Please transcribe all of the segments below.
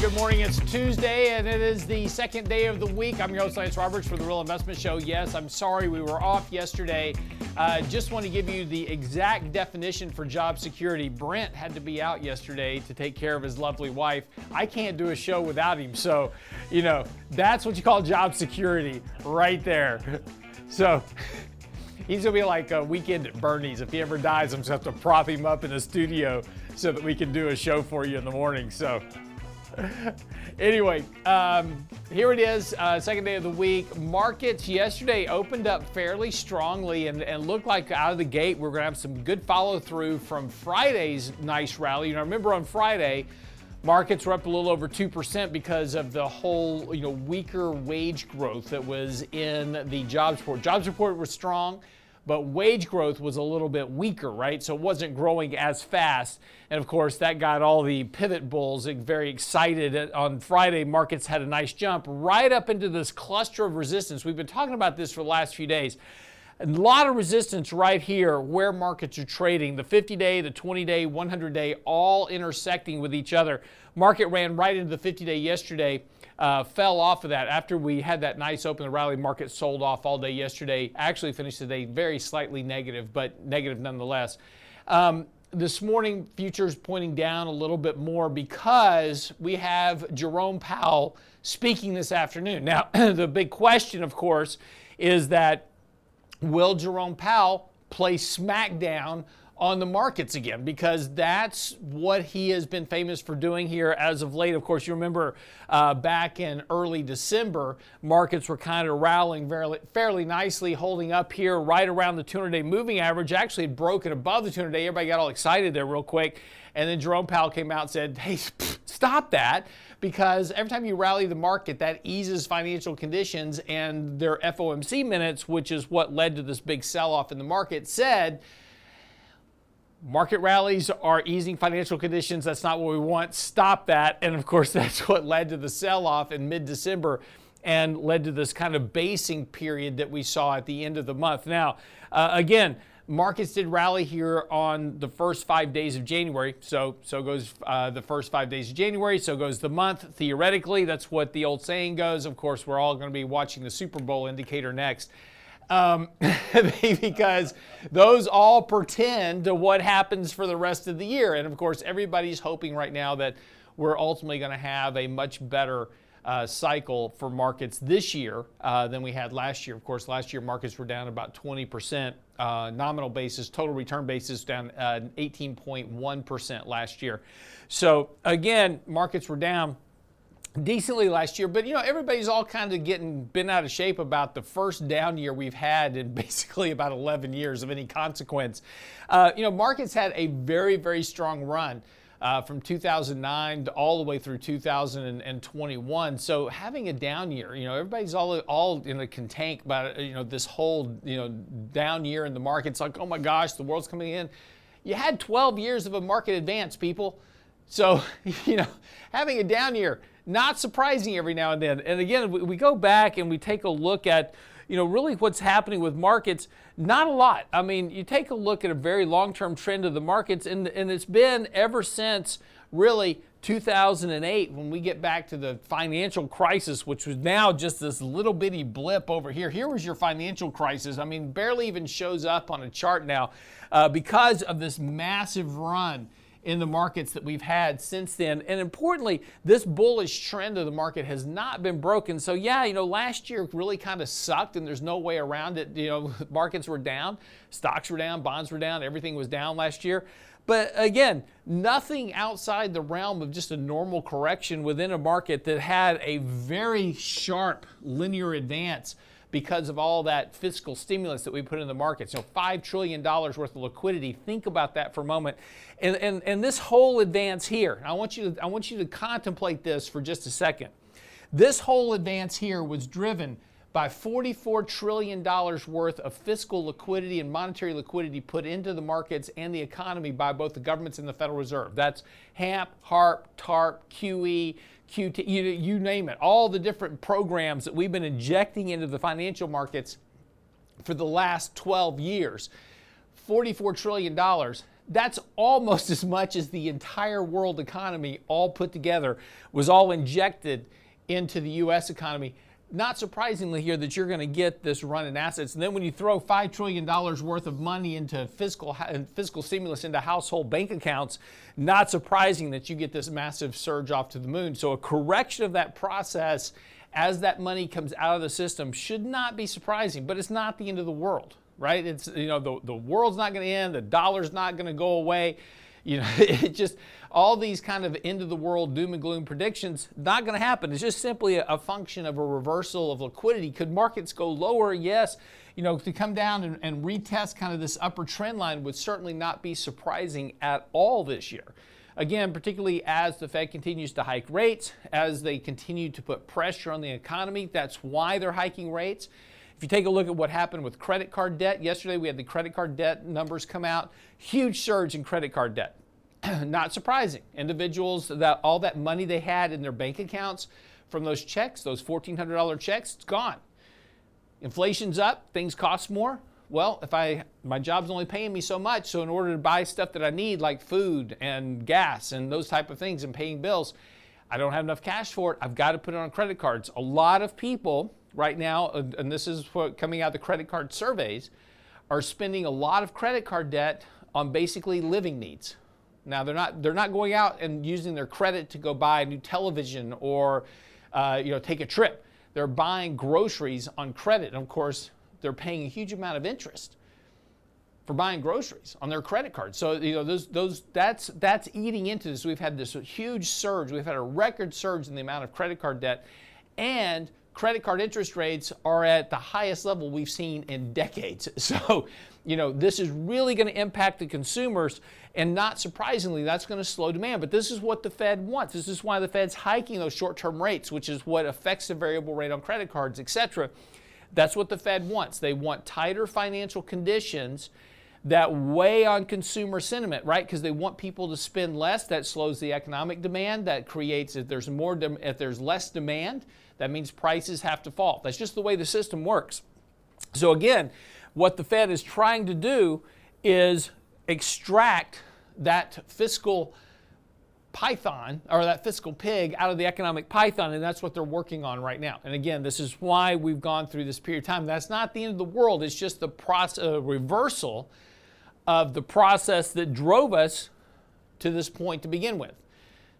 Good morning. It's Tuesday, and it is the second day of the week. I'm your host, Lance Roberts, for the Real Investment Show. Yes, I'm sorry we were off yesterday. Uh, just want to give you the exact definition for job security. Brent had to be out yesterday to take care of his lovely wife. I can't do a show without him. So, you know, that's what you call job security right there. So, he's gonna be like a weekend at Bernie's. If he ever dies, I'm just gonna have to prop him up in the studio so that we can do a show for you in the morning. So, anyway, um, here it is, uh, second day of the week. Markets yesterday opened up fairly strongly and, and looked like out of the gate we're going to have some good follow through from Friday's nice rally. You know, remember on Friday, markets were up a little over 2% because of the whole, you know, weaker wage growth that was in the jobs report. Jobs report was strong but wage growth was a little bit weaker, right? So it wasn't growing as fast. And of course, that got all the pivot bulls very excited. Uh, on Friday, markets had a nice jump right up into this cluster of resistance. We've been talking about this for the last few days. A lot of resistance right here where markets are trading. The 50 day, the 20 day, 100 day, all intersecting with each other. Market ran right into the 50 day yesterday uh, fell off of that after we had that nice open. The rally market sold off all day yesterday. Actually finished the day very slightly negative, but negative nonetheless. Um, this morning, futures pointing down a little bit more because we have Jerome Powell speaking this afternoon. Now, the big question, of course, is that will Jerome Powell play smackdown on the markets again because that's what he has been famous for doing here as of late. Of course, you remember uh, back in early December, markets were kind of rallying fairly, fairly nicely, holding up here right around the 200 day moving average. Actually, had broken above the 200 day. Everybody got all excited there real quick. And then Jerome Powell came out and said, hey, stop that because every time you rally the market, that eases financial conditions. And their FOMC minutes, which is what led to this big sell off in the market, said, Market rallies are easing financial conditions. That's not what we want. Stop that. And of course, that's what led to the sell off in mid December and led to this kind of basing period that we saw at the end of the month. Now, uh, again, markets did rally here on the first five days of January. So, so goes uh, the first five days of January. So goes the month. Theoretically, that's what the old saying goes. Of course, we're all going to be watching the Super Bowl indicator next um, because those all pretend to what happens for the rest of the year. And of course, everybody's hoping right now that we're ultimately going to have a much better uh, cycle for markets this year uh, than we had last year. Of course, last year markets were down about 20%, uh, nominal basis, total return basis down 18.1% uh, last year. So again, markets were down decently last year, but you know everybody's all kind of getting been out of shape about the first down year we've had in basically about 11 years of any consequence. Uh, you know, markets had a very very strong run. Uh, from 2009 to all the way through 2021. So having a down year, you know, everybody's all all in a contank about you know this whole you know down year in the markets. Like, oh my gosh, the world's coming in. You had 12 years of a market advance, people. So you know, having a down year not surprising every now and then. And again, we go back and we take a look at, you know, really what's happening with markets, not a lot. I mean, you take a look at a very long term trend of the markets, and, and it's been ever since really 2008 when we get back to the financial crisis, which was now just this little bitty blip over here. Here was your financial crisis. I mean, barely even shows up on a chart now uh, because of this massive run in the markets that we've had since then. And importantly, this bullish trend of the market has not been broken. So, yeah, you know, last year really kind of sucked and there's no way around it. You know, markets were down, stocks were down, bonds were down, everything was down last year. But again, nothing outside the realm of just a normal correction within a market that had a very sharp linear advance because of all that fiscal stimulus that we put in the markets. Know, $5 trillion worth of liquidity. Think about that for a moment. And, and, and this whole advance here, I want, you to, I want you to contemplate this for just a second. This whole advance here was driven by $44 trillion worth of fiscal liquidity and monetary liquidity put into the markets and the economy by both the governments and the Federal Reserve. That's HAMP, HARP, TARP, QE, QT, you, you name it. All the different programs that we've been injecting into the financial markets for the last 12 years. $44 trillion. That's almost as much as the entire world economy, all put together, was all injected into the U.S. economy not surprisingly here that you're going to get this run in assets. And then when you throw $5 trillion worth of money into fiscal, fiscal stimulus into household bank accounts, not surprising that you get this massive surge off to the moon. So a correction of that process as that money comes out of the system should not be surprising, but it's not the end of the world, right? It's, you know, the, the world's not going to end, the dollar's not going to go away. You know, it just all these kind of end of the world doom and gloom predictions not going to happen. It's just simply a, a, function of a reversal of liquidity. Could markets go lower? Yes. You know, to come down and, and retest kind of this upper trend line would certainly not be surprising at all this year. Again, particularly as the Fed continues to hike rates, as they continue to put pressure on the economy, that's why they're hiking rates. If you take a look at what happened with credit card debt, yesterday we had the credit card debt numbers come out. Huge surge in credit card debt. Not surprising. Individuals that all that money they had in their bank accounts from those checks, those $1,400 checks, it's gone. Inflation's up, things cost more. Well, if I my job's only paying me so much, so in order to buy stuff that I need like food and gas and those type of things and paying bills, I don't have enough cash for it. I've got to put it on credit cards. A lot of people right now, and this is what coming out of the credit card surveys, are spending a lot of credit card debt on basically living needs. Now they're not they're not going out and using their credit to go buy a new television or uh, you know take a trip. They're buying groceries on credit, and of course they're paying a huge amount of interest for buying groceries on their credit card. So you know those those that's that's eating into this. We've had this huge surge. We've had a record surge in the amount of credit card debt, and credit card interest rates are at the highest level we've seen in decades. So, you know, this is really going to impact the consumers, and not surprisingly, that's going to slow demand. But this is what the Fed wants. This is why the Fed's hiking those short-term rates, which is what affects the variable rate on credit cards, etc. That's what the Fed wants. They want tighter financial conditions that weigh on consumer sentiment, right? Because they want people to spend less. That slows the economic demand. That creates if there's more if there's less demand that means prices have to fall. That's just the way the system works. So, again, what the Fed is trying to do is extract that fiscal python or that fiscal pig out of the economic python, and that's what they're working on right now. And again, this is why we've gone through this period of time. That's not the end of the world, it's just the process, uh, reversal of the process that drove us to this point to begin with.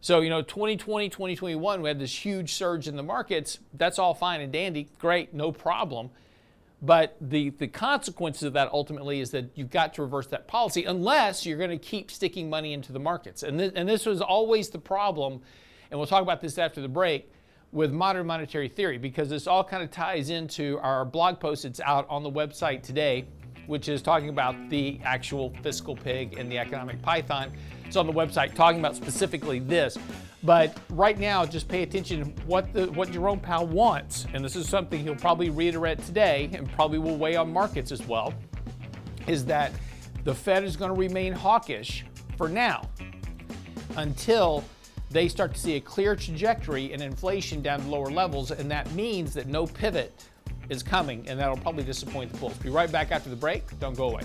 So, you know, 2020, 2021, we had this huge surge in the markets. That's all fine and dandy. Great, no problem. But the, the consequences of that ultimately is that you've got to reverse that policy unless you're going to keep sticking money into the markets. And, th- and this was always the problem, and we'll talk about this after the break, with modern monetary theory because this all kind of ties into our blog post that's out on the website today, which is talking about the actual fiscal pig and the economic python. It's on the website talking about specifically this. But right now, just pay attention to what the what Jerome Powell wants, and this is something he'll probably reiterate today, and probably will weigh on markets as well. Is that the Fed is going to remain hawkish for now until they start to see a clear trajectory in inflation down to lower levels, and that means that no pivot is coming, and that'll probably disappoint the bulls. Be right back after the break. Don't go away.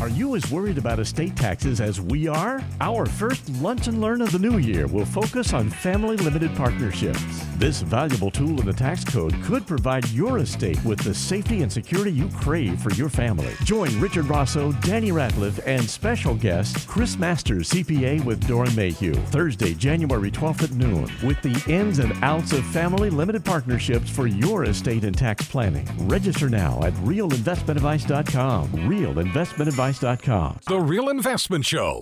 Are you as worried about estate taxes as we are? Our first Lunch and Learn of the new year will focus on family limited partnerships. This valuable tool in the tax code could provide your estate with the safety and security you crave for your family. Join Richard Rosso, Danny Ratliff, and special guest Chris Masters, CPA with Doeren Mayhew, Thursday, January 12th at noon, with the ins and outs of family limited partnerships for your estate and tax planning. Register now at realinvestmentadvice.com. Realinvestmentadvice.com. The Real Investment Show.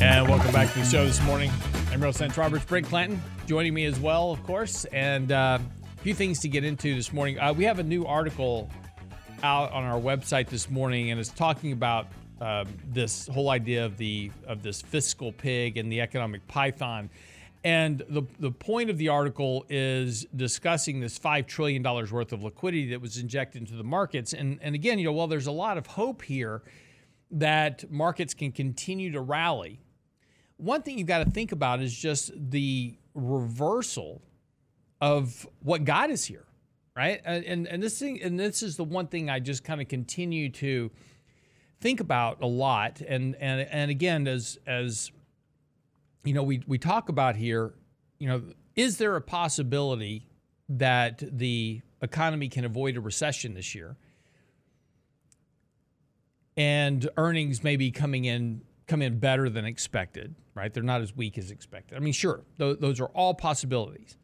And welcome back to the show this morning. I'm Real St. Roberts, Brent Clanton, joining me as well, of course. And uh, a few things to get into this morning. Uh, we have a new article out on our website this morning, and it's talking about uh, this whole idea of the of this fiscal pig and the economic python. And the, the point of the article is discussing this $5 trillion worth of liquidity that was injected into the markets. And, and again, you know, while there's a lot of hope here that markets can continue to rally, one thing you've got to think about is just the reversal of what got us here, right? And, and, and this thing, and this is the one thing I just kind of continue to think about a lot. And, and, and again, as, as, you know, we, we talk about here, you know, is there a possibility that the economy can avoid a recession this year? And earnings may be coming in come in better than expected, right? They're not as weak as expected. I mean, sure, th- those are all possibilities.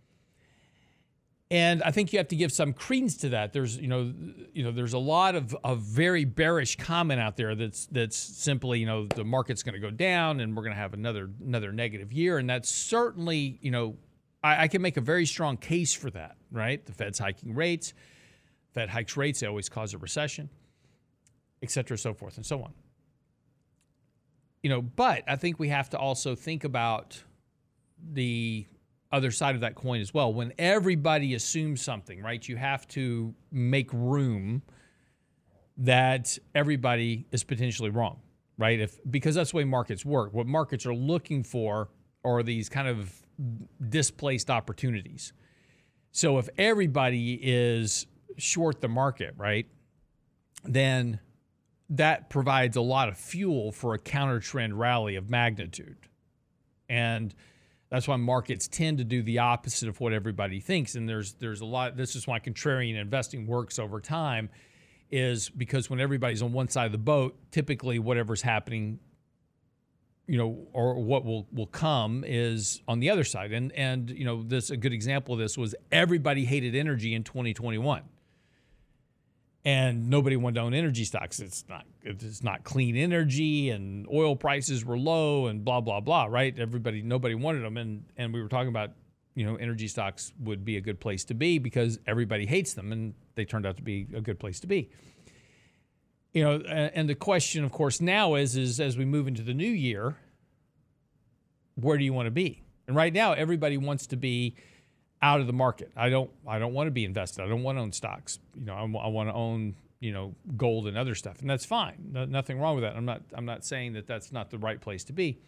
And I think you have to give some credence to that. There's, you know, you know, there's a lot of, of very bearish comment out there that's that's simply, you know, the market's going to go down and we're going to have another another negative year, and that's certainly, you know, I, I can make a very strong case for that, right? The Fed's hiking rates, Fed hikes rates, they always cause a recession, et cetera, so forth and so on. You know, but I think we have to also think about the other side of that coin as well. When everybody assumes something, right, you have to make room that everybody is potentially wrong, right? If because that's the way markets work. What markets are looking for are these kind of displaced opportunities. So if everybody is short the market, right, then that provides a lot of fuel for a counter trend rally of magnitude. And that's why markets tend to do the opposite of what everybody thinks. And there's there's a lot. This is why contrarian investing works over time, is because when everybody's on one side of the boat, typically whatever's happening, you know, or what will will come is on the other side. And and you know, this a good example of this was everybody hated energy in 2021 and nobody wanted to own energy stocks. It's not it's not clean energy, and oil prices were low, and blah blah blah. Right? Everybody, nobody wanted them, and and we were talking about you know energy stocks would be a good place to be because everybody hates them, and they turned out to be a good place to be. You know, and the question, of course, now is is as we move into the new year, where do you want to be? And right now, everybody wants to be out of the market. I don't I don't want to be invested. I don't want to own stocks. You know, I, I want to own you know gold and other stuff, and that's fine. No, nothing wrong with that. I'm not I'm not saying that that's not the right place to be.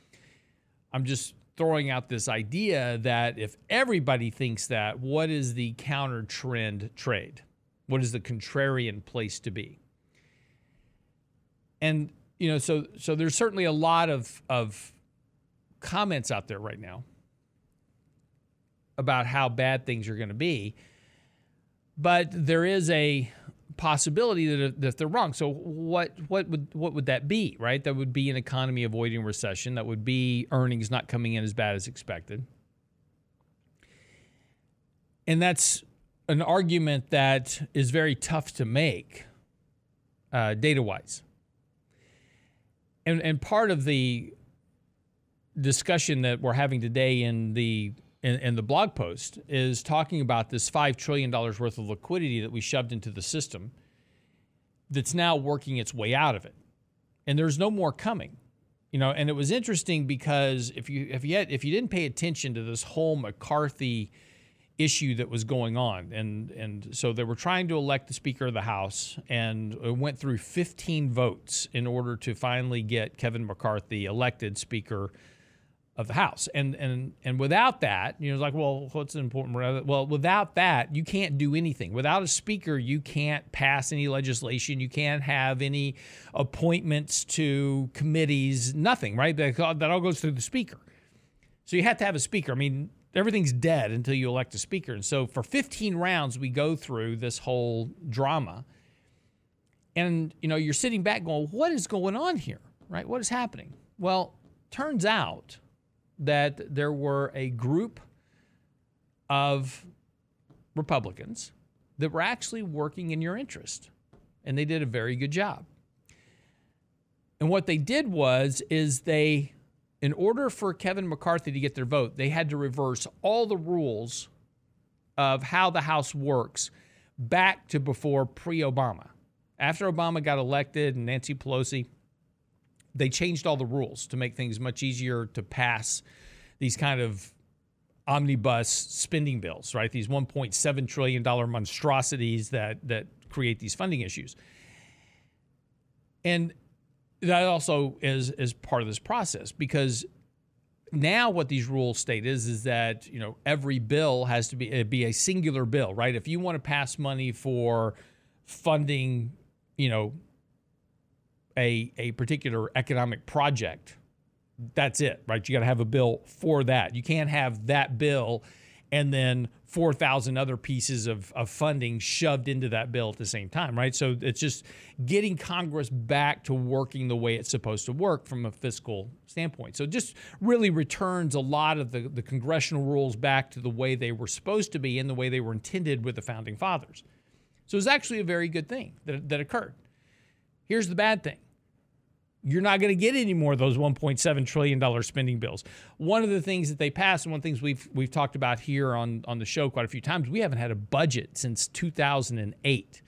I'm just throwing out this idea that if everybody thinks that, what is the counter trend trade? What is the contrarian place to be? And you know, so so there's certainly a lot of of comments out there right now about how bad things are going to be. But there is a possibility that, that they're wrong. So what what would what would that be, right? That would be an economy avoiding recession. That would be earnings not coming in as bad as expected. And that's an argument that is very tough to make uh, data wise. And, and part of the discussion that we're having today in the in the blog post is talking about this $5 trillion worth of liquidity that we shoved into the system that's now working its way out of it. And there's no more coming. You know, and it was interesting because if you if you had, if you didn't pay attention to this whole McCarthy issue that was going on, and and so they were trying to elect the Speaker of the House, and it went through 15 votes in order to finally get Kevin McCarthy elected Speaker of the House. And and and without that, you know, it's like, well, what's important? Well, without that, you can't do anything. Without a speaker, you can't pass any legislation. You can't have any appointments to committees. Nothing, right? That, that all goes through the speaker. So you have to have a speaker. I mean, everything's dead until you elect a speaker. And so for 15 rounds, we go through this whole drama. And you know, you're sitting back going, what is going on here? Right? What is happening? Well, turns out that there were a group of Republicans that were actually working in your interest. And they did a very good job. And what they did was is they in order for Kevin McCarthy to get their vote, they had to reverse all the rules of how the House works back to before pre-Obama. After Obama got elected and Nancy Pelosi they changed all the rules to make things much easier to pass these kind of omnibus spending bills, right? These 1.7 trillion dollar monstrosities that that create these funding issues. And that also is is part of this process because now what these rules state is is that you know every bill has to be eh, be a singular bill, right? If you want to pass money for funding, you know, a, a particular economic project. That's it, right? You got to have a bill for that. You can't have that bill and then 4,000 other pieces of, of funding shoved into that bill at the same time, right? So it's just getting Congress back to working the way it's supposed to work from a fiscal standpoint. So it just really returns a lot of the, the congressional rules back to the way they were supposed to be and the way they were intended with the founding fathers. So it's actually a very good thing that, that occurred. Here's the bad thing you're not going to get any more of those 1.7 trillion dollar spending bills. One of the things that they passed, and one of the things we've we've talked about here on on the show quite a few times, we haven't had a budget since 2008.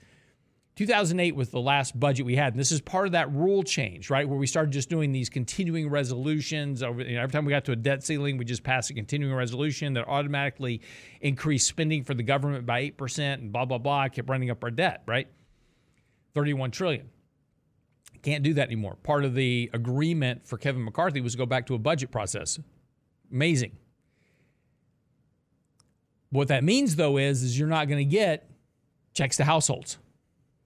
2008 was the last budget we had, and this is part of that rule change, right? Where we started just doing these continuing resolutions. Over you know, every time we got to a debt ceiling, we just passed a continuing resolution that automatically increased spending for the government by eight percent, and blah blah blah. Kept running up our debt, right? 31 trillion. Can't do that anymore. Part of the agreement for Kevin McCarthy was to go back to a budget process. Amazing. What that means though is is you're not going to get checks to households.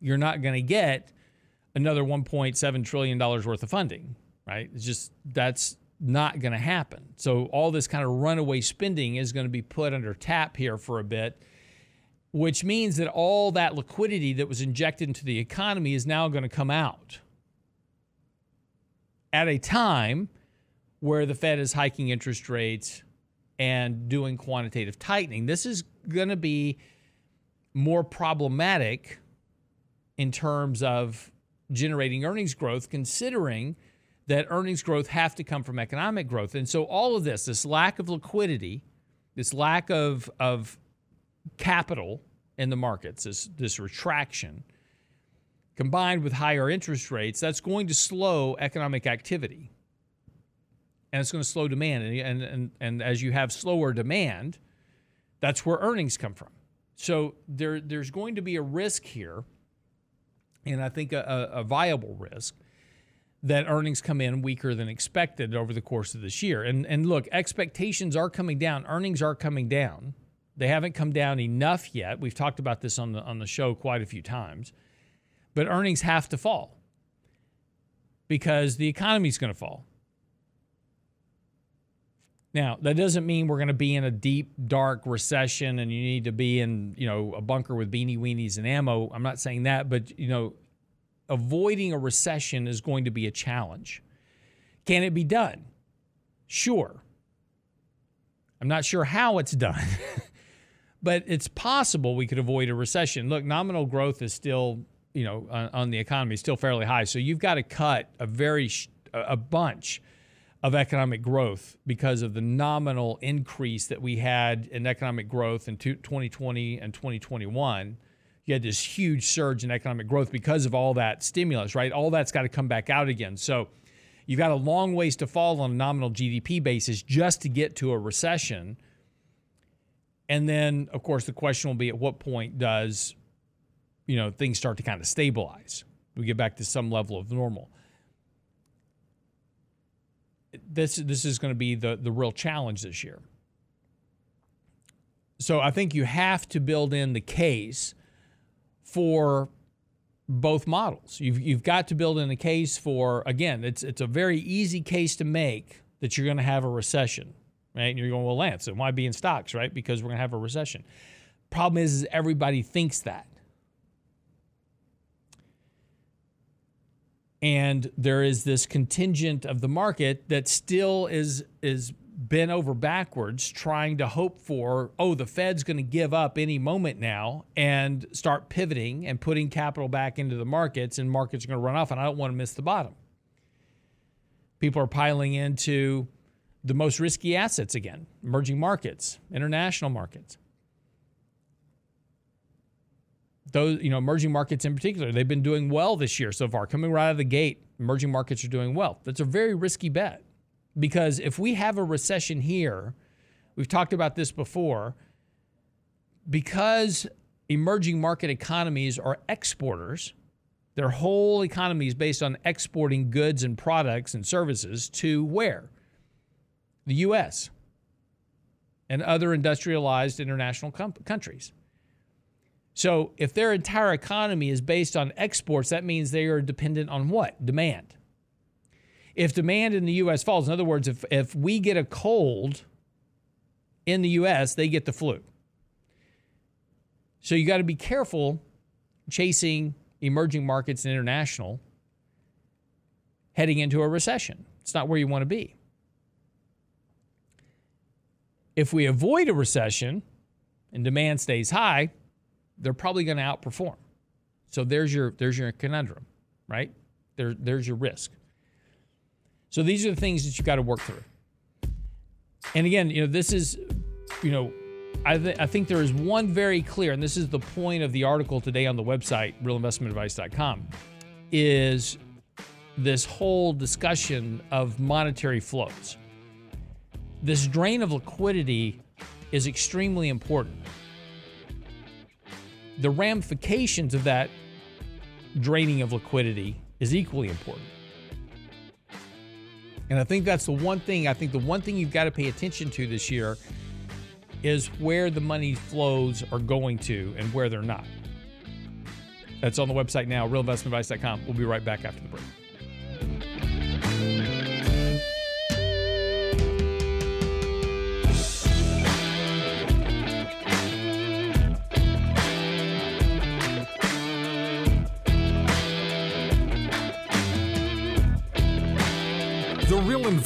You're not going to get another 1.7 trillion dollars worth of funding, right? It's just that's not going to happen. So all this kind of runaway spending is going to be put under tap here for a bit, which means that all that liquidity that was injected into the economy is now going to come out at a time where the Fed is hiking interest rates and doing quantitative tightening. This is going to be more problematic in terms of generating earnings growth, considering that earnings growth have to come from economic growth. And so all of this, this lack of liquidity, this lack of, of capital in the markets, this, this retraction, combined with higher interest rates, that's going to slow economic activity. And it's going to slow demand. And, and, and as you have slower demand, that's where earnings come from. So there, there's going to be a risk here, and I think a, a viable risk, that earnings come in weaker than expected over the course of this year. And, and look, expectations are coming down, earnings are coming down. They haven't come down enough yet. We've talked about this on the, on the show quite a few times but earnings have to fall because the economy is going to fall. Now, that doesn't mean we're going to be in a deep, dark recession and you need to be in, you know, a bunker with beanie weenies and ammo. I'm not saying that, but, you know, avoiding a recession is going to be a challenge. Can it be done? Sure. I'm not sure how it's done, but it's possible we could avoid a recession. Look, nominal growth is still you know, on, on the economy is still fairly high. So you've got to cut a very a bunch of economic growth because of the nominal increase that we had in economic growth in 2020 and 2021. You had this huge surge in economic growth because of all that stimulus, right? All that's got to come back out again. So you've got a long ways to fall on a nominal GDP basis just to get to a recession. And then, of course, the question will be at what point does you know, things start to kind of stabilize. We get back to some level of normal. this this is going to be the the real challenge this year. So I think you have to build in the case for both models. You've you've got to build in a case for again, it's it's a very easy case to make that you're going to have a recession, right? And you're going, well, Lance, and why be in stocks, right? Because we're going to have a recession. Problem is, is everybody thinks that. And there is this contingent of the market that still is is bent over backwards trying to hope for, oh, the Fed's going to give up any moment now and start pivoting and putting capital back into the markets, and markets are going to run off, and I don't want to miss the bottom. People are piling into the most risky assets again, emerging markets, international markets. Those, you know, emerging markets in particular, they've been doing well this year so far. Coming right out of the gate, emerging markets are doing well. That's a very risky bet. Because if we have a recession here, we've talked about this before, because emerging market economies are exporters, their whole economy is based on exporting goods and products and services to where? The US and other industrialized international com- countries. So, if their entire economy is based on exports, that means they are dependent on what? Demand if demand in the US falls, in other words, if, if we get a cold in the US, they get the flu. So you got to be careful chasing emerging markets and international heading into a recession. It's not where you want to be. If we avoid a recession and demand stays high, they're probably going to outperform. So there's your there's your conundrum, right? There, there's your risk. So these are the things that you've got to work through. And again, you know, this is, you know, I, th- I think there is one very clear, and this is the point of the article today on the website, realinvestmentadvice.com, is this whole discussion of monetary flows. This drain of liquidity is extremely important. The ramifications of that draining of liquidity is equally important. And I think that's the one thing, I think the one thing you've got to pay attention to this year is where the money flows are going to and where they're not. That's on the website now, realinvestmentadvice.com. We'll be right back after the break.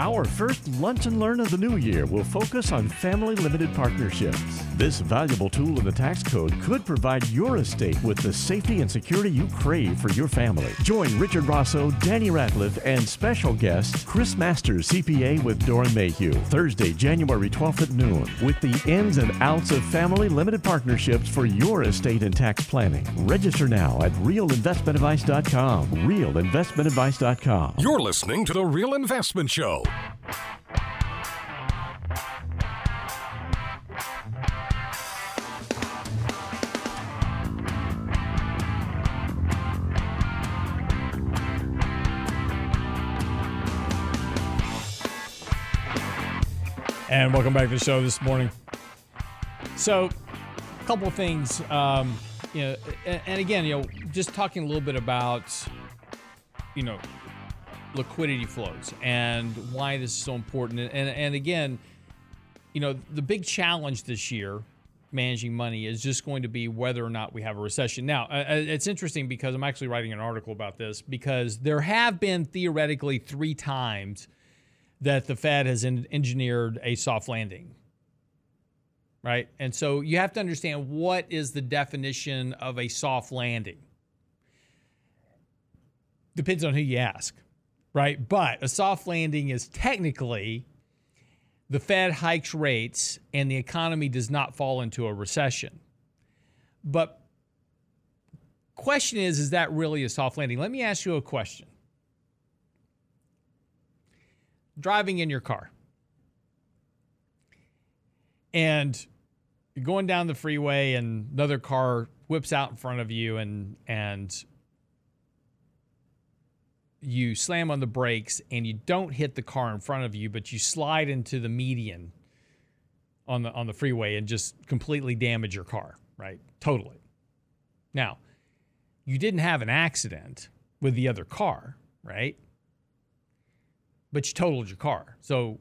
Our first Lunch and Learn of the new year will focus on family limited partnerships. This valuable tool in the tax code could provide your estate with the safety and security you crave for your family. Join Richard Rosso, Danny Ratliff, and special guest Chris Masters, CPA with Doeren Mayhew, Thursday, January 12th at noon, with the ins and outs of family limited partnerships for your estate and tax planning. Register now at realinvestmentadvice.com. Realinvestmentadvice.com. You're listening to The Real Investment Show. And welcome back to the show this morning. So, a couple of things, um, you know, and, and again, you know, just talking a little bit about, you know, liquidity flows and why this is so important. And, and, and again, you know, the big challenge this year managing money is just going to be whether or not we have a recession. Now, uh, uh, it's interesting because I'm actually writing an article about this because there have been theoretically three times that the Fed has engineered a soft landing. Right? And so you have to understand what is the definition of a soft landing. Depends on who you ask right? But a soft landing is technically the Fed hikes rates and the economy does not fall into a recession. But question is is that really a soft landing? Let me ask you a question. Driving in your car. And you're going down the freeway and another car whips out in front of you and and you slam on the brakes and you don't hit the car in front of you, but you slide into the median on the on the freeway and just completely damage your car, right? Totally. Now, you didn't have an accident with the other car, right? But you totaled your car. So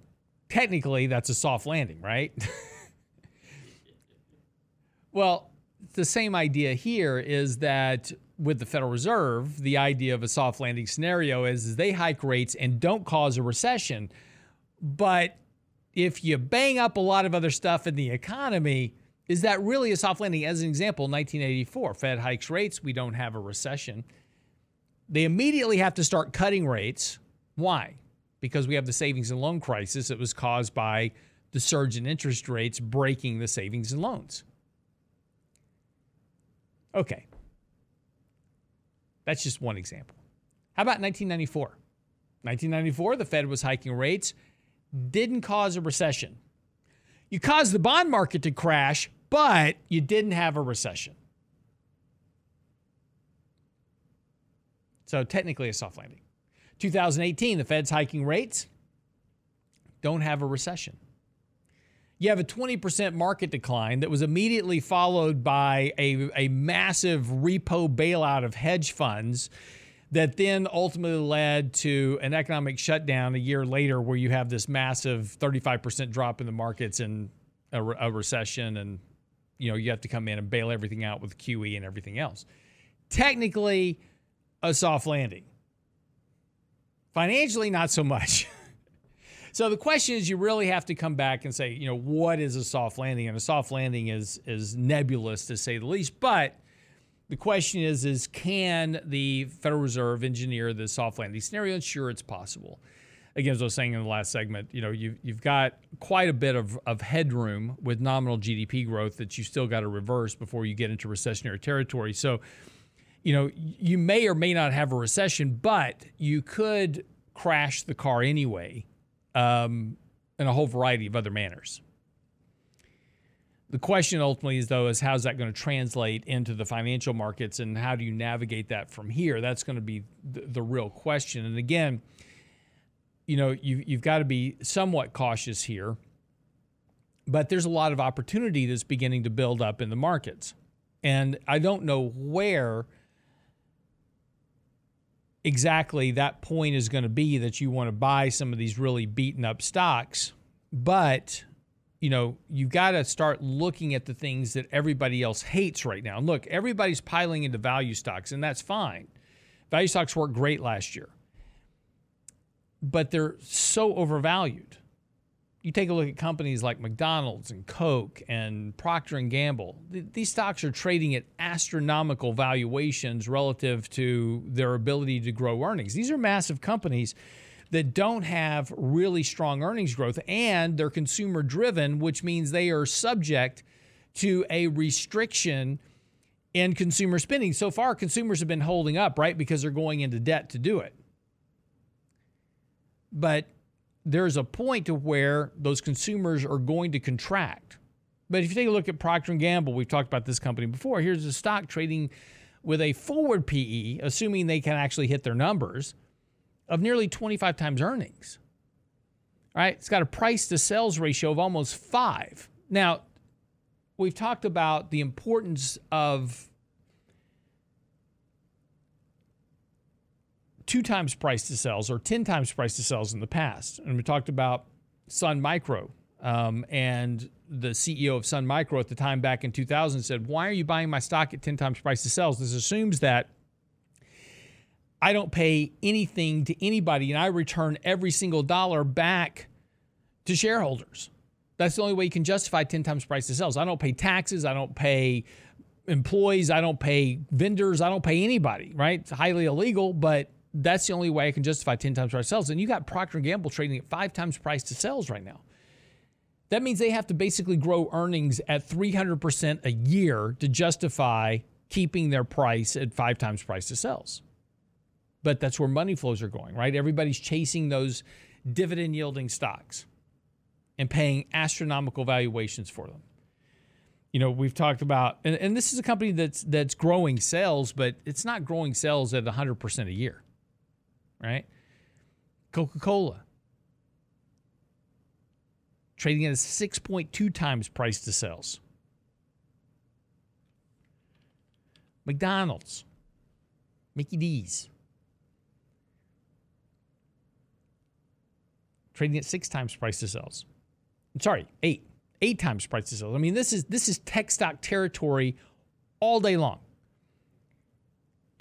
technically that's a soft landing, right? well, the same idea here is that with the Federal Reserve, the idea of a soft landing scenario is, is they hike rates and don't cause a recession. But if you bang up a lot of other stuff in the economy, is that really a soft landing? As an example, 1984, Fed hikes rates, we don't have a recession. They immediately have to start cutting rates. Why? Because we have the savings and loan crisis that was caused by the surge in interest rates breaking the savings and loans. Okay. That's just one example. How about 1994? 1994, the Fed was hiking rates, didn't cause a recession. You caused the bond market to crash, but you didn't have a recession. So technically a soft landing. 2018, the Fed's hiking rates, don't have a recession you have a 20% market decline that was immediately followed by a, a massive repo bailout of hedge funds that then ultimately led to an economic shutdown a year later where you have this massive 35% drop in the markets and a, a recession and you know you have to come in and bail everything out with QE and everything else. Technically a soft landing. Financially not so much. So the question is, you really have to come back and say, you know, what is a soft landing? And a soft landing is is nebulous to say the least. But the question is, is can the Federal Reserve engineer the soft landing scenario? And sure, it's possible. Again, as I was saying in the last segment, you know, you've, you've got quite a bit of, of headroom with nominal GDP growth that you still got to reverse before you get into recessionary territory. So, you know, you may or may not have a recession, but you could crash the car anyway um, in a whole variety of other manners. The question ultimately is, though, is how's that going to translate into the financial markets and how do you navigate that from here? That's going to be the, the real question. And again, you know, you, you've got to be somewhat cautious here, but there's a lot of opportunity that's beginning to build up in the markets. And I don't know where exactly that point is going to be that you want to buy some of these really beaten up stocks. But, you know, you got to start looking at the things that everybody else hates right now. And look, everybody's piling into value stocks, and that's fine. Value stocks worked great last year, but they're so overvalued you take a look at companies like McDonald's and Coke and Procter and Gamble. These stocks are trading at astronomical valuations relative to their ability to grow earnings. These are massive companies that don't have really strong earnings growth and they're consumer driven, which means they are subject to a restriction in consumer spending. So far, consumers have been holding up, right? Because they're going into debt to do it. But there's a point to where those consumers are going to contract. But if you take a look at Procter & Gamble, we've talked about this company before. Here's a stock trading with a forward PE, assuming they can actually hit their numbers, of nearly 25 times earnings. All right, it's got a price to sales ratio of almost 5. Now, we've talked about the importance of two times price to sales or 10 times price to sales in the past. And we talked about Sun Micro. Um, and the CEO of Sun Micro at the time back in 2000 said, Why are you buying my stock at 10 times price to sales? This assumes that I don't pay anything to anybody and I return every single dollar back to shareholders. That's the only way you can justify 10 times price to sales. I don't pay taxes. I don't pay employees. I don't pay vendors. I don't pay anybody, right? It's highly illegal, but that's the only way I can justify 10 times price sales. And you got Procter & Gamble trading at five times price to sales right now. That means they have to basically grow earnings at 300% a year to justify keeping their price at five times price to sales. But that's where money flows are going, right? Everybody's chasing those dividend yielding stocks and paying astronomical valuations for them. you know, we've talked about, and, and this is a company that's that's growing sales, but it's not growing sales at 100% a year, right? Coca Cola trading at a 6.2 times price to sales. McDonald's, Mickey D's, trading at six times price to sales. I'm sorry, eight, eight times price to sales. I mean, this is this is tech stock territory all day long,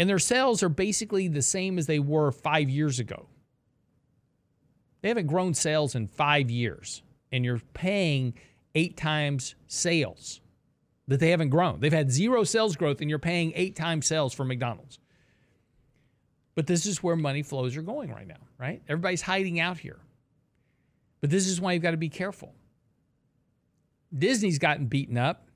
and their sales are basically the same as they were five years ago. They haven't grown sales in five years, and you're paying eight times sales that they haven't grown. They've had zero sales growth, and you're paying eight times sales for McDonald's. But this is where money flows are going right now, right? Everybody's hiding out here. But this is why you've got to be careful. Disney's gotten beaten up.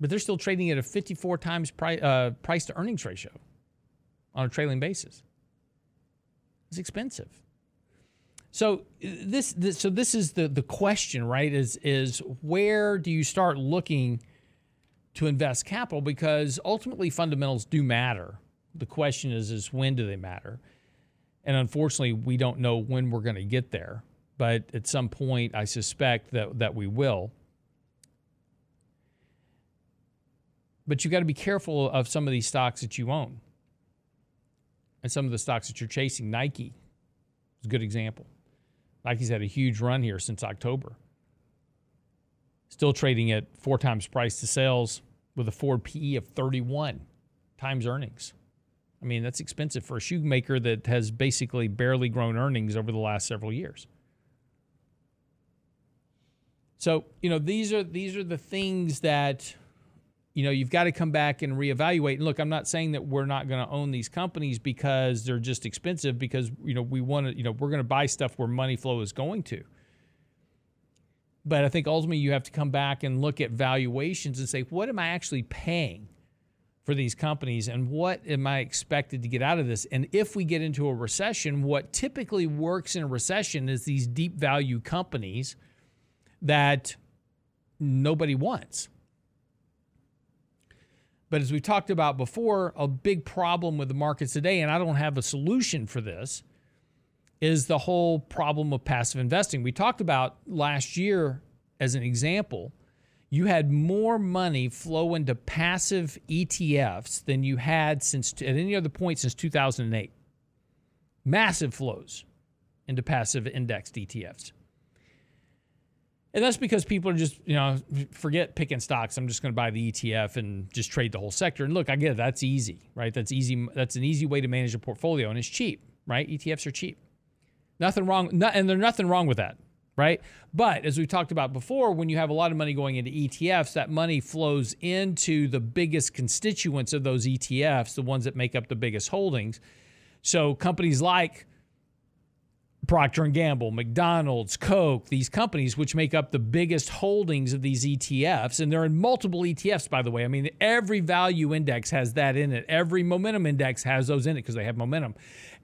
But they're still trading at a 54 times price, uh, price to earnings ratio on a trailing basis. It's expensive. So this, this, so this is the the question, right? Is is where do you start looking to invest capital? Because ultimately fundamentals do matter. The question is is when do they matter? And unfortunately, we don't know when we're going to get there. But at some point, I suspect that that we will. But you got to be careful of some of these stocks that you own and some of the stocks that you're chasing. Nike is a good example. Nike's had a huge run here since October. Still trading at four times price to sales with a forward PE of 31 times earnings. I mean, that's expensive for a shoemaker that has basically barely grown earnings over the last several years. So, you know, these are these are the things that you know, you've got to come back and reevaluate. And look, I'm not saying that we're not going to own these companies because they're just expensive because, you know, we want to, you know, we're going to buy stuff where money flow is going to. But I think ultimately you have to come back and look at valuations and say, what am I actually paying for these companies and what am I expected to get out of this? And if we get into a recession, what typically works in a recession is these deep value companies that nobody wants but as we talked about before, a big problem with the markets today, and I don't have a solution for this, is the whole problem of passive investing. We talked about last year as an example. You had more money flow into passive ETFs than you had since at any other point since 2008. Massive flows into passive indexed ETFs. And that's because people are just, you know, forget picking stocks. I'm just going to buy the ETF and just trade the whole sector. And look, I get it. That's easy, right? That's easy. That's an easy way to manage a portfolio, and it's cheap, right? ETFs are cheap. Nothing wrong, not, and there's nothing wrong with that, right? But as we talked about before, when you have a lot of money going into ETFs, that money flows into the biggest constituents of those ETFs, the ones that make up the biggest holdings. So companies like Procter and Gamble, McDonald's, Coke, these companies which make up the biggest holdings of these ETFs and they're in multiple ETFs by the way. I mean every value index has that in it. Every momentum index has those in it because they have momentum.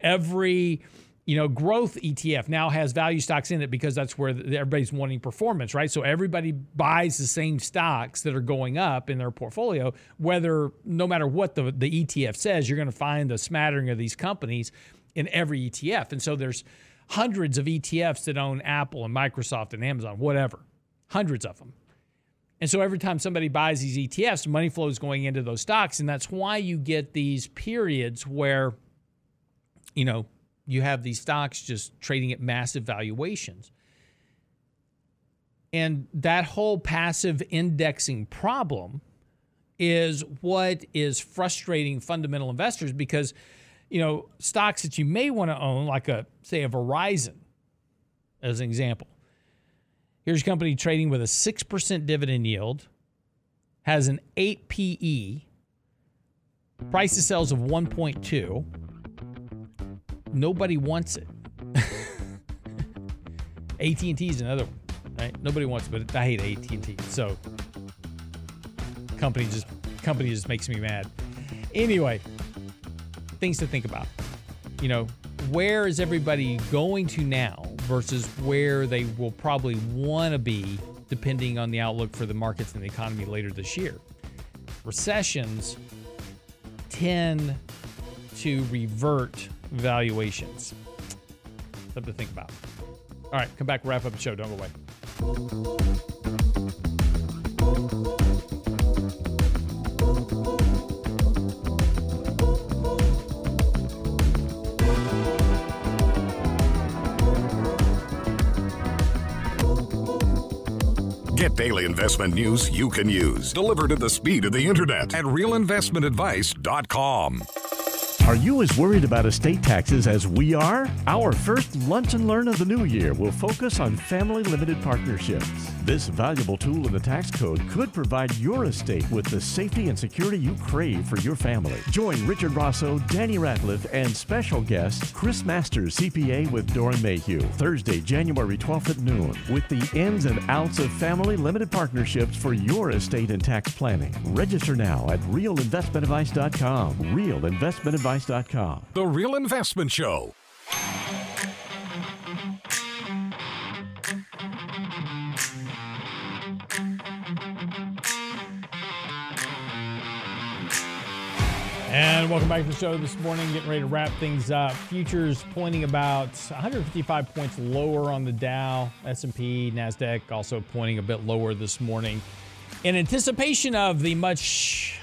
Every you know, growth ETF now has value stocks in it because that's where everybody's wanting performance, right? So everybody buys the same stocks that are going up in their portfolio, whether no matter what the, the ETF says, you're going to find the smattering of these companies in every ETF. And so there's hundreds of ETFs that own Apple and Microsoft and Amazon, whatever, hundreds of them. And so every time somebody buys these ETFs, money flow is going into those stocks. And that's why you get these periods where, you know, you have these stocks just trading at massive valuations. And that whole passive indexing problem is what is frustrating fundamental investors because you know, stocks that you may want to own, like a say a Verizon, as an example. Here's a company trading with a six percent dividend yield, has an eight PE, price to sales of 1.2. Nobody wants it. AT&T is another one, right? Nobody wants it, but I hate AT&T. So company just company just makes me mad. Anyway, things to think about. You know, where is everybody going to now versus where they will probably want to be depending on the outlook for the markets and the economy later this year. Recessions tend to revert valuations. Something to think about. All right, come back, wrap up the show. Don't go away. Get daily investment news you can use, delivered at the speed of the internet at realinvestmentadvice.com. Are you as worried about estate taxes as we are? Our first Lunch and Learn of the new year will focus on family limited partnerships. This valuable tool in the tax code could provide your estate with the safety and security you crave for your family. Join Richard Rosso, Danny Ratliff, and special guest Chris Masters, CPA with Doeren Mayhew, Thursday, January 12th at noon, with the ins and outs of family limited partnerships for your estate and tax planning. Register now at realinvestmentadvice.com. Realinvestmentadvice.com. The Real Investment Show. And welcome back to the show this morning. Getting ready to wrap things up. Futures pointing about 155 points lower on the Dow, S&P, Nasdaq also pointing a bit lower this morning, in anticipation of the much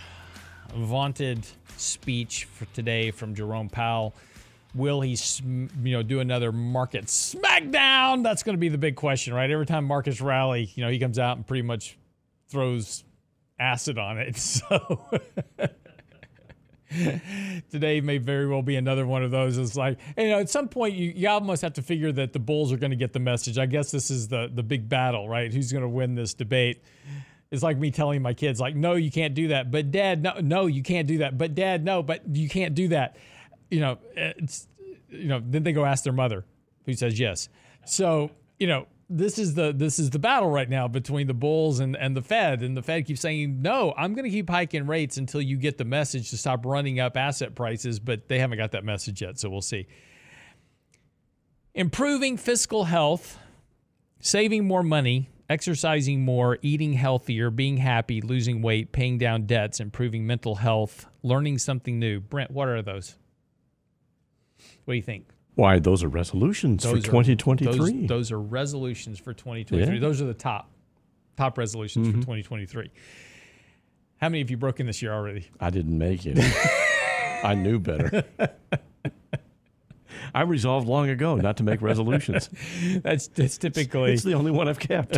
vaunted speech for today from Jerome Powell. Will he, you know, do another market smackdown? That's going to be the big question, right? Every time markets rally, you know, he comes out and pretty much throws acid on it. So. today may very well be another one of those. It's like, you know, at some point you, you almost have to figure that the Bulls are going to get the message. I guess this is the the big battle, right? Who's going to win this debate? It's like me telling my kids, like, no, you can't do that. But dad, no, no, you can't do that. But dad, no, but you can't do that. You know, it's you know, then they go ask their mother, who says yes. So, you know, this is the this is the battle right now between the bulls and, and the Fed. And the Fed keeps saying, no, I'm going to keep hiking rates until you get the message to stop running up asset prices. But they haven't got that message yet, so we'll see. Improving fiscal health, saving more money, exercising more, eating healthier, being happy, losing weight, paying down debts, improving mental health, learning something new. Brent, what are those? What do you think? Why, those are resolutions Those for are- 2023. Those, those are resolutions for 2023. Yeah. Those are the top top resolutions Mm-hmm. for 2023. How many have you broken this year already? I didn't make it. I knew better. I resolved long ago not to make resolutions. That's, that's typically It's the only one I've kept.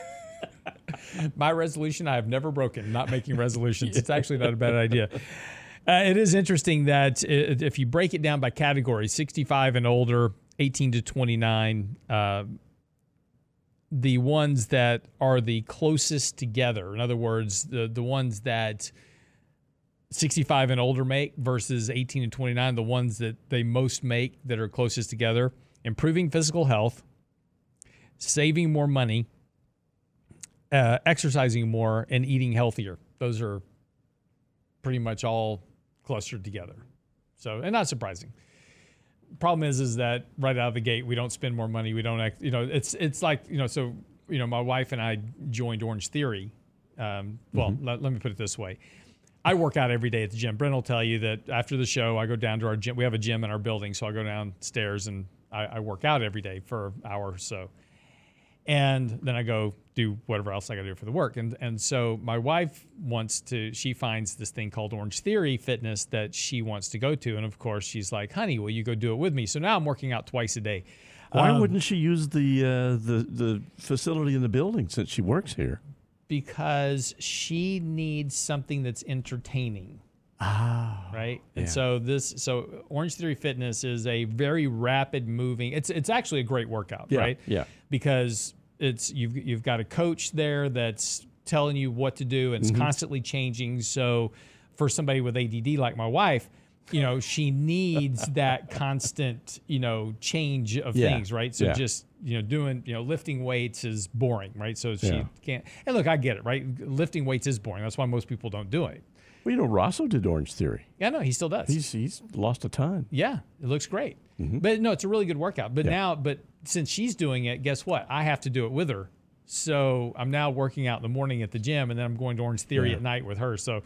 my resolution. I have never broken. Not making resolutions. It's actually not a bad idea. Uh, it is interesting that if you break it down by category, 65 and older, 18 to 29, uh, the ones that are the closest together. In other words, the the ones that 65 and older make versus 18 and 29, the ones that they most make that are closest together. Improving physical health, saving more money, uh, exercising more, and eating healthier. Those are pretty much all clustered together. So, and not surprising. Problem is, is that right out of the gate, we don't spend more money. We don't, act, you know, it's it's like you know, so you know, my wife and I joined Orange Theory. Um, well, let, let me put it this way. I work out every day at the gym. Brent will tell you that after the show, I go down to our gym. We have a gym in our building, so I go downstairs and I, I work out every day for an hour or so and then I go do whatever else I got to do for the work. And and so my wife wants to. She finds this thing called Orange Theory Fitness that she wants to go to, and of course she's like, "Honey, will you go do it with me?" So now I'm working out twice a day. Why Um, wouldn't she use the uh, the the facility in the building since she works here? because she needs something that's entertaining. Ah, right. And so this, so Orange Theory Fitness is a very rapid moving. It's it's actually a great workout, Yeah, right? yeah. Because it's you've you've got a coach there that's telling you what to do and it's Mm-hmm. constantly changing. So for somebody with ADD like my wife. You know, she needs that constant, you know, change of Yeah, things, right? So yeah. just you know, doing you know, lifting weights is boring, right? So she Yeah. can't. And look, I get it, right? Lifting weights is boring. That's why most people don't do it. Well, you know, Rosso did Orange Theory. Yeah, no, he still does. He's he's lost a ton. yeah, it looks great. But no, it's a really good workout. But Mm-hmm. Yeah. now, but since she's doing it, guess what? I have to do it with her. So I'm now working out in the morning at the gym, and then I'm going to Orange Theory Yeah. at night with her. So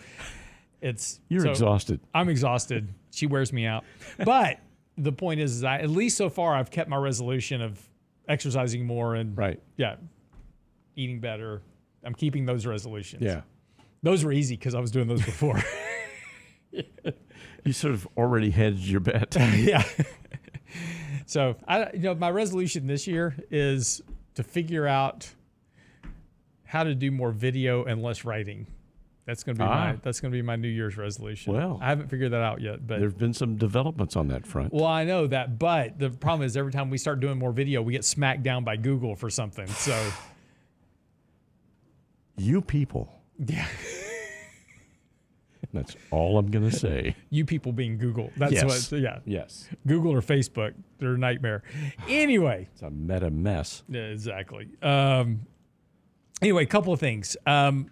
it's You're so exhausted. I'm exhausted. She wears me out. But the point is, is I, at least so far, I've kept my resolution of exercising more and Right. yeah, eating better. I'm keeping those resolutions. Yeah. Those were easy because I was doing those before. You sort of already hedged your bet. yeah. so I, you know, my resolution this year is to figure out how to do more video and less writing. That's gonna be my Ah. that's gonna be my New Year's resolution. Well. I haven't figured that out yet, but there have been some developments on that front. well, I know that, but the problem is every time we start doing more video, we get smacked down by Google for something. So You people. Yeah, That's all I'm going to say. you people being Google. That's Yes. what. Yeah, yes. Google or Facebook, they're a nightmare. Anyway, It's a meta mess. Yeah, exactly. Um, anyway, a couple of things. Um,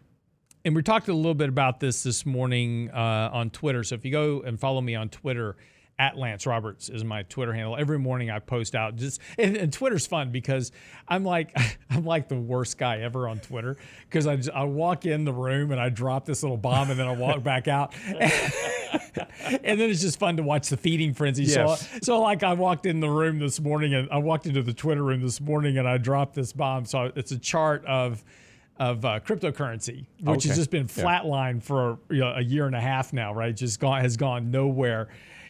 and we talked a little bit about this this morning uh, on Twitter. So if you go and follow me on Twitter, at Lance Roberts is my Twitter handle. Every morning I post out just and, and Twitter's fun because I'm like I'm like the worst guy ever on Twitter because I just, I walk in the room and I drop this little bomb and then I walk back out. and then it's just fun to watch the feeding frenzy. Yes. So, so like I walked in the room this morning and I walked into the Twitter room this morning and I dropped this bomb. So it's a chart of of uh, cryptocurrency, which has just been Yeah. flatlined for you know, a year and a half now, right? Just gone has gone nowhere.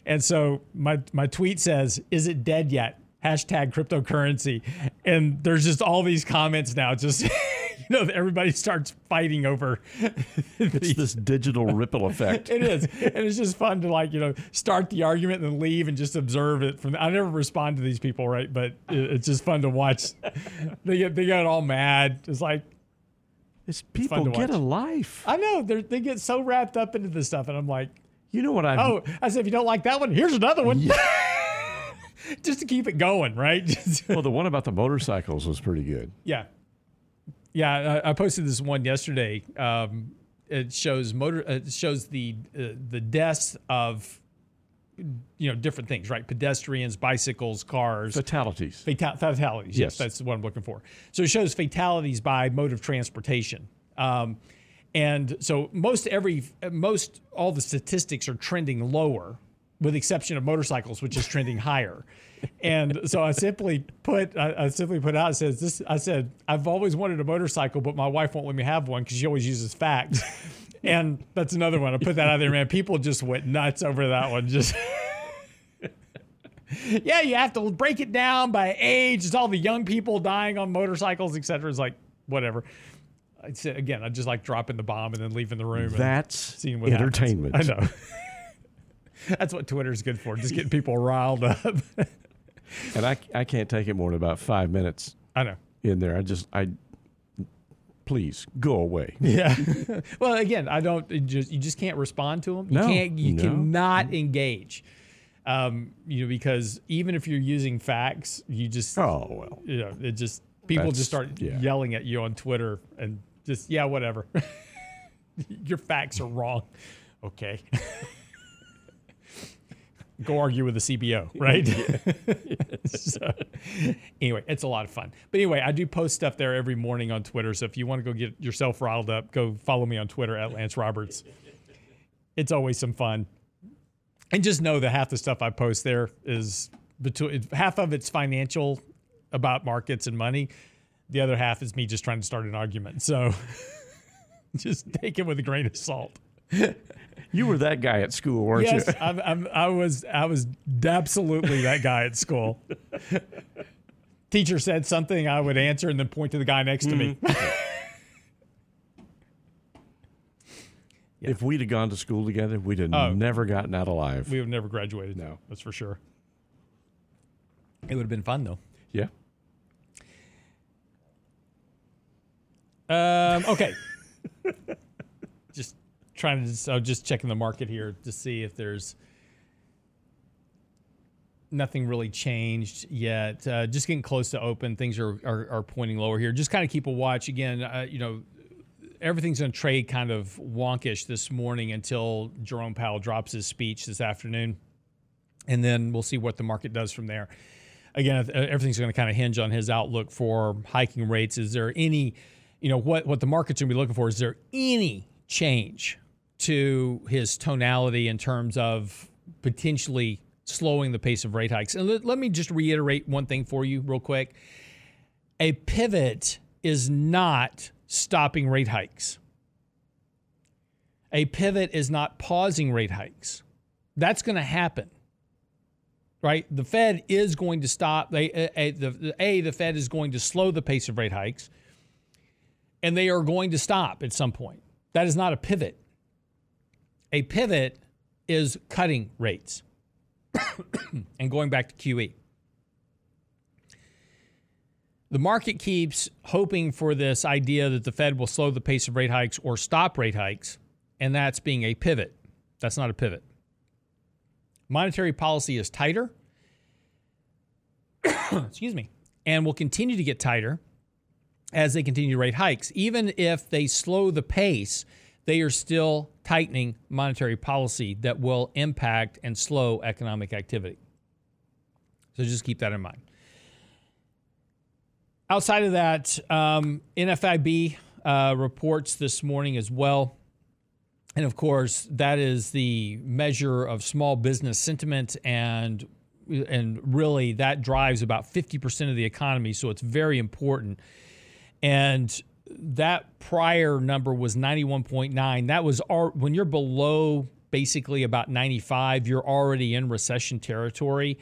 And so my my tweet says, "Is it dead yet?" Hashtag cryptocurrency, and there's just all these comments now. Just you know, everybody starts fighting over It's this digital ripple effect. it is, and it's just fun to like you know start the argument and then leave and just observe it. From I never respond to these people, right? But it's just fun to watch. They get they get all mad. It's like It's people get watch. a life. I know they they get so wrapped up into this stuff, and I'm like, You know what I've oh, I said if you don't like that one, here's another one. just to keep it going, right? Well, the one about the motorcycles was pretty good. Yeah, yeah. I, I posted this one yesterday. Um, it shows motor. It shows the uh, the deaths of you know different things, right? Pedestrians, bicycles, cars. Fatalities. Fatal- fatalities. Yes. Yes. that's what I'm looking for. So it shows fatalities by mode of transportation. Um, and so most every most all the statistics are trending lower, with the exception of motorcycles, which is trending higher. And so I simply put I, I simply put out says this. I said I've always wanted a motorcycle, but my wife won't let me have one because she always uses facts. And that's another one. I put that out there, man. People just went nuts over that one. Just yeah, you have to break it down by age. It's all the young people dying on motorcycles, et cetera. It's like whatever. I said again, I just like dropping the bomb and then leaving the room. and That's seeing what happens. entertainment. I know. That's what Twitter's good for, just getting people riled up. And I, I can't take it more than about five minutes I know. in there. I just, I, please go away. Yeah. well, again, I don't. just you just can't respond to them. You No, can't. You no. cannot engage. Um, you know, because even if you're using facts, you just Oh, well. you know, it just people That's- just start yeah. yelling at you on Twitter and just yeah, whatever. Your facts are wrong. Okay. Go argue with the CBO, right? so, anyway, it's a lot of fun. But anyway, I do post stuff there every morning on Twitter. So if you want to go get yourself riled up, go follow me on Twitter at Lance Roberts. It's always some fun. And just know that half the stuff I post there is between half of it's financial about markets and money. The other half is me just trying to start an argument. So just take it with a grain of salt. You were that guy at school, weren't Yes, you? I'm, I'm, I was. I was absolutely that guy at school. Teacher said something, I would answer and then point to the guy next to me. Mm. If we'd have gone to school together, we'd have Oh. never gotten out alive. we would have never graduated. No. that's for sure. It would have been fun though. yeah. Um, okay. just trying to, so just checking the market here to see if there's nothing really changed yet. Uh, just getting close to open. Things are, are, are pointing lower here. Just kind of keep a watch again. Uh, you know, everything's going to trade kind of wonkish this morning until Jerome Powell drops his speech this afternoon, and then we'll see what the market does from there. Again, everything's going to kind of hinge on his outlook for hiking rates. Is there any, you know, what what the market's going to be looking for? Is there any change to his tonality in terms of potentially slowing the pace of rate hikes? And let, let me just reiterate one thing for you, real quick. A pivot is not stopping rate hikes. A pivot is not pausing rate hikes. That's going to happen. Right? The Fed is going to stop. They, uh, uh, a, a, the, a, the Fed is going to slow the pace of rate hikes, and they are going to stop at some point. That is not a pivot. A pivot is cutting rates and going back to QE the market keeps hoping for this idea that the Fed will slow the pace of rate hikes or stop rate hikes, and that's being a pivot. That's not a pivot. Monetary policy is tighter, excuse me, and will continue to get tighter as they continue to rate hikes. Even if they slow the pace, they are still tightening monetary policy that will impact and slow economic activity. So just keep that in mind. Outside of that, um, NFIB uh, reports this morning as well. And of course, that is the measure of small business sentiment and and really that drives about 50% of the economy, so it's very important. And that prior number was 91.9. That was our, when you're below basically about 95, you're already in recession territory.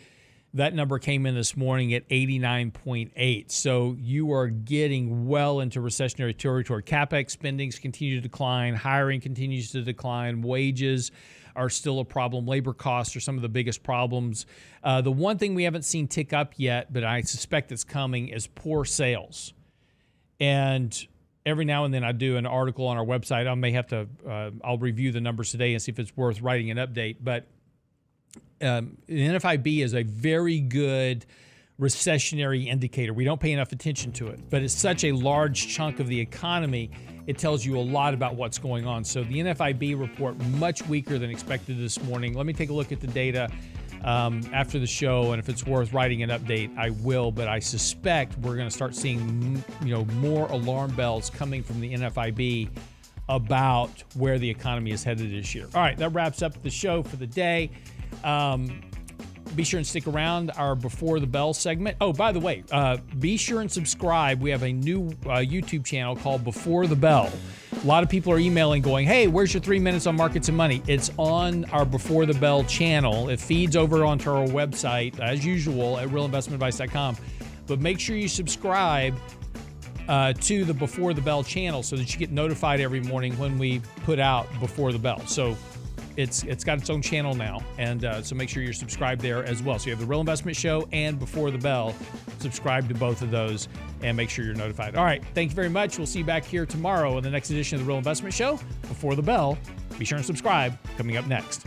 That number came in this morning at 89.8. So you are getting well into recessionary territory. CapEx spendings continue to decline, hiring continues to decline, wages are still a problem. Labor costs are some of the biggest problems. Uh, the one thing we haven't seen tick up yet, but I suspect it's coming, is poor sales. And every now and then I do an article on our website. I may have to, uh, I'll review the numbers today and see if it's worth writing an update. But um, the NFIB is a very good recessionary indicator. We don't pay enough attention to it, but it's such a large chunk of the economy, it tells you a lot about what's going on. So the NFIB report much weaker than expected this morning. Let me take a look at the data um, after the show, and if it's worth writing an update, I will. But I suspect we're going to start seeing you know more alarm bells coming from the NFIB about where the economy is headed this year. All right, that wraps up the show for the day. Um, be sure and stick around our Before the Bell segment. Oh, by the way, uh, be sure and subscribe. We have a new uh, YouTube channel called Before the Bell. A lot of people are emailing going, hey, where's your three minutes on markets and money? It's on our Before the Bell channel. It feeds over onto our website, as usual, at realinvestmentadvice.com. But make sure you subscribe uh, to the Before the Bell channel so that you get notified every morning when we put out Before the Bell. So it's it's got its own channel now, and uh, so make sure you're subscribed there as well. So you have the Real Investment Show and Before the Bell. Subscribe to both of those and make sure you're notified. All right, thank you very much. We'll see you back here tomorrow in the next edition of the Real Investment Show. Before the Bell, be sure and subscribe. Coming up next.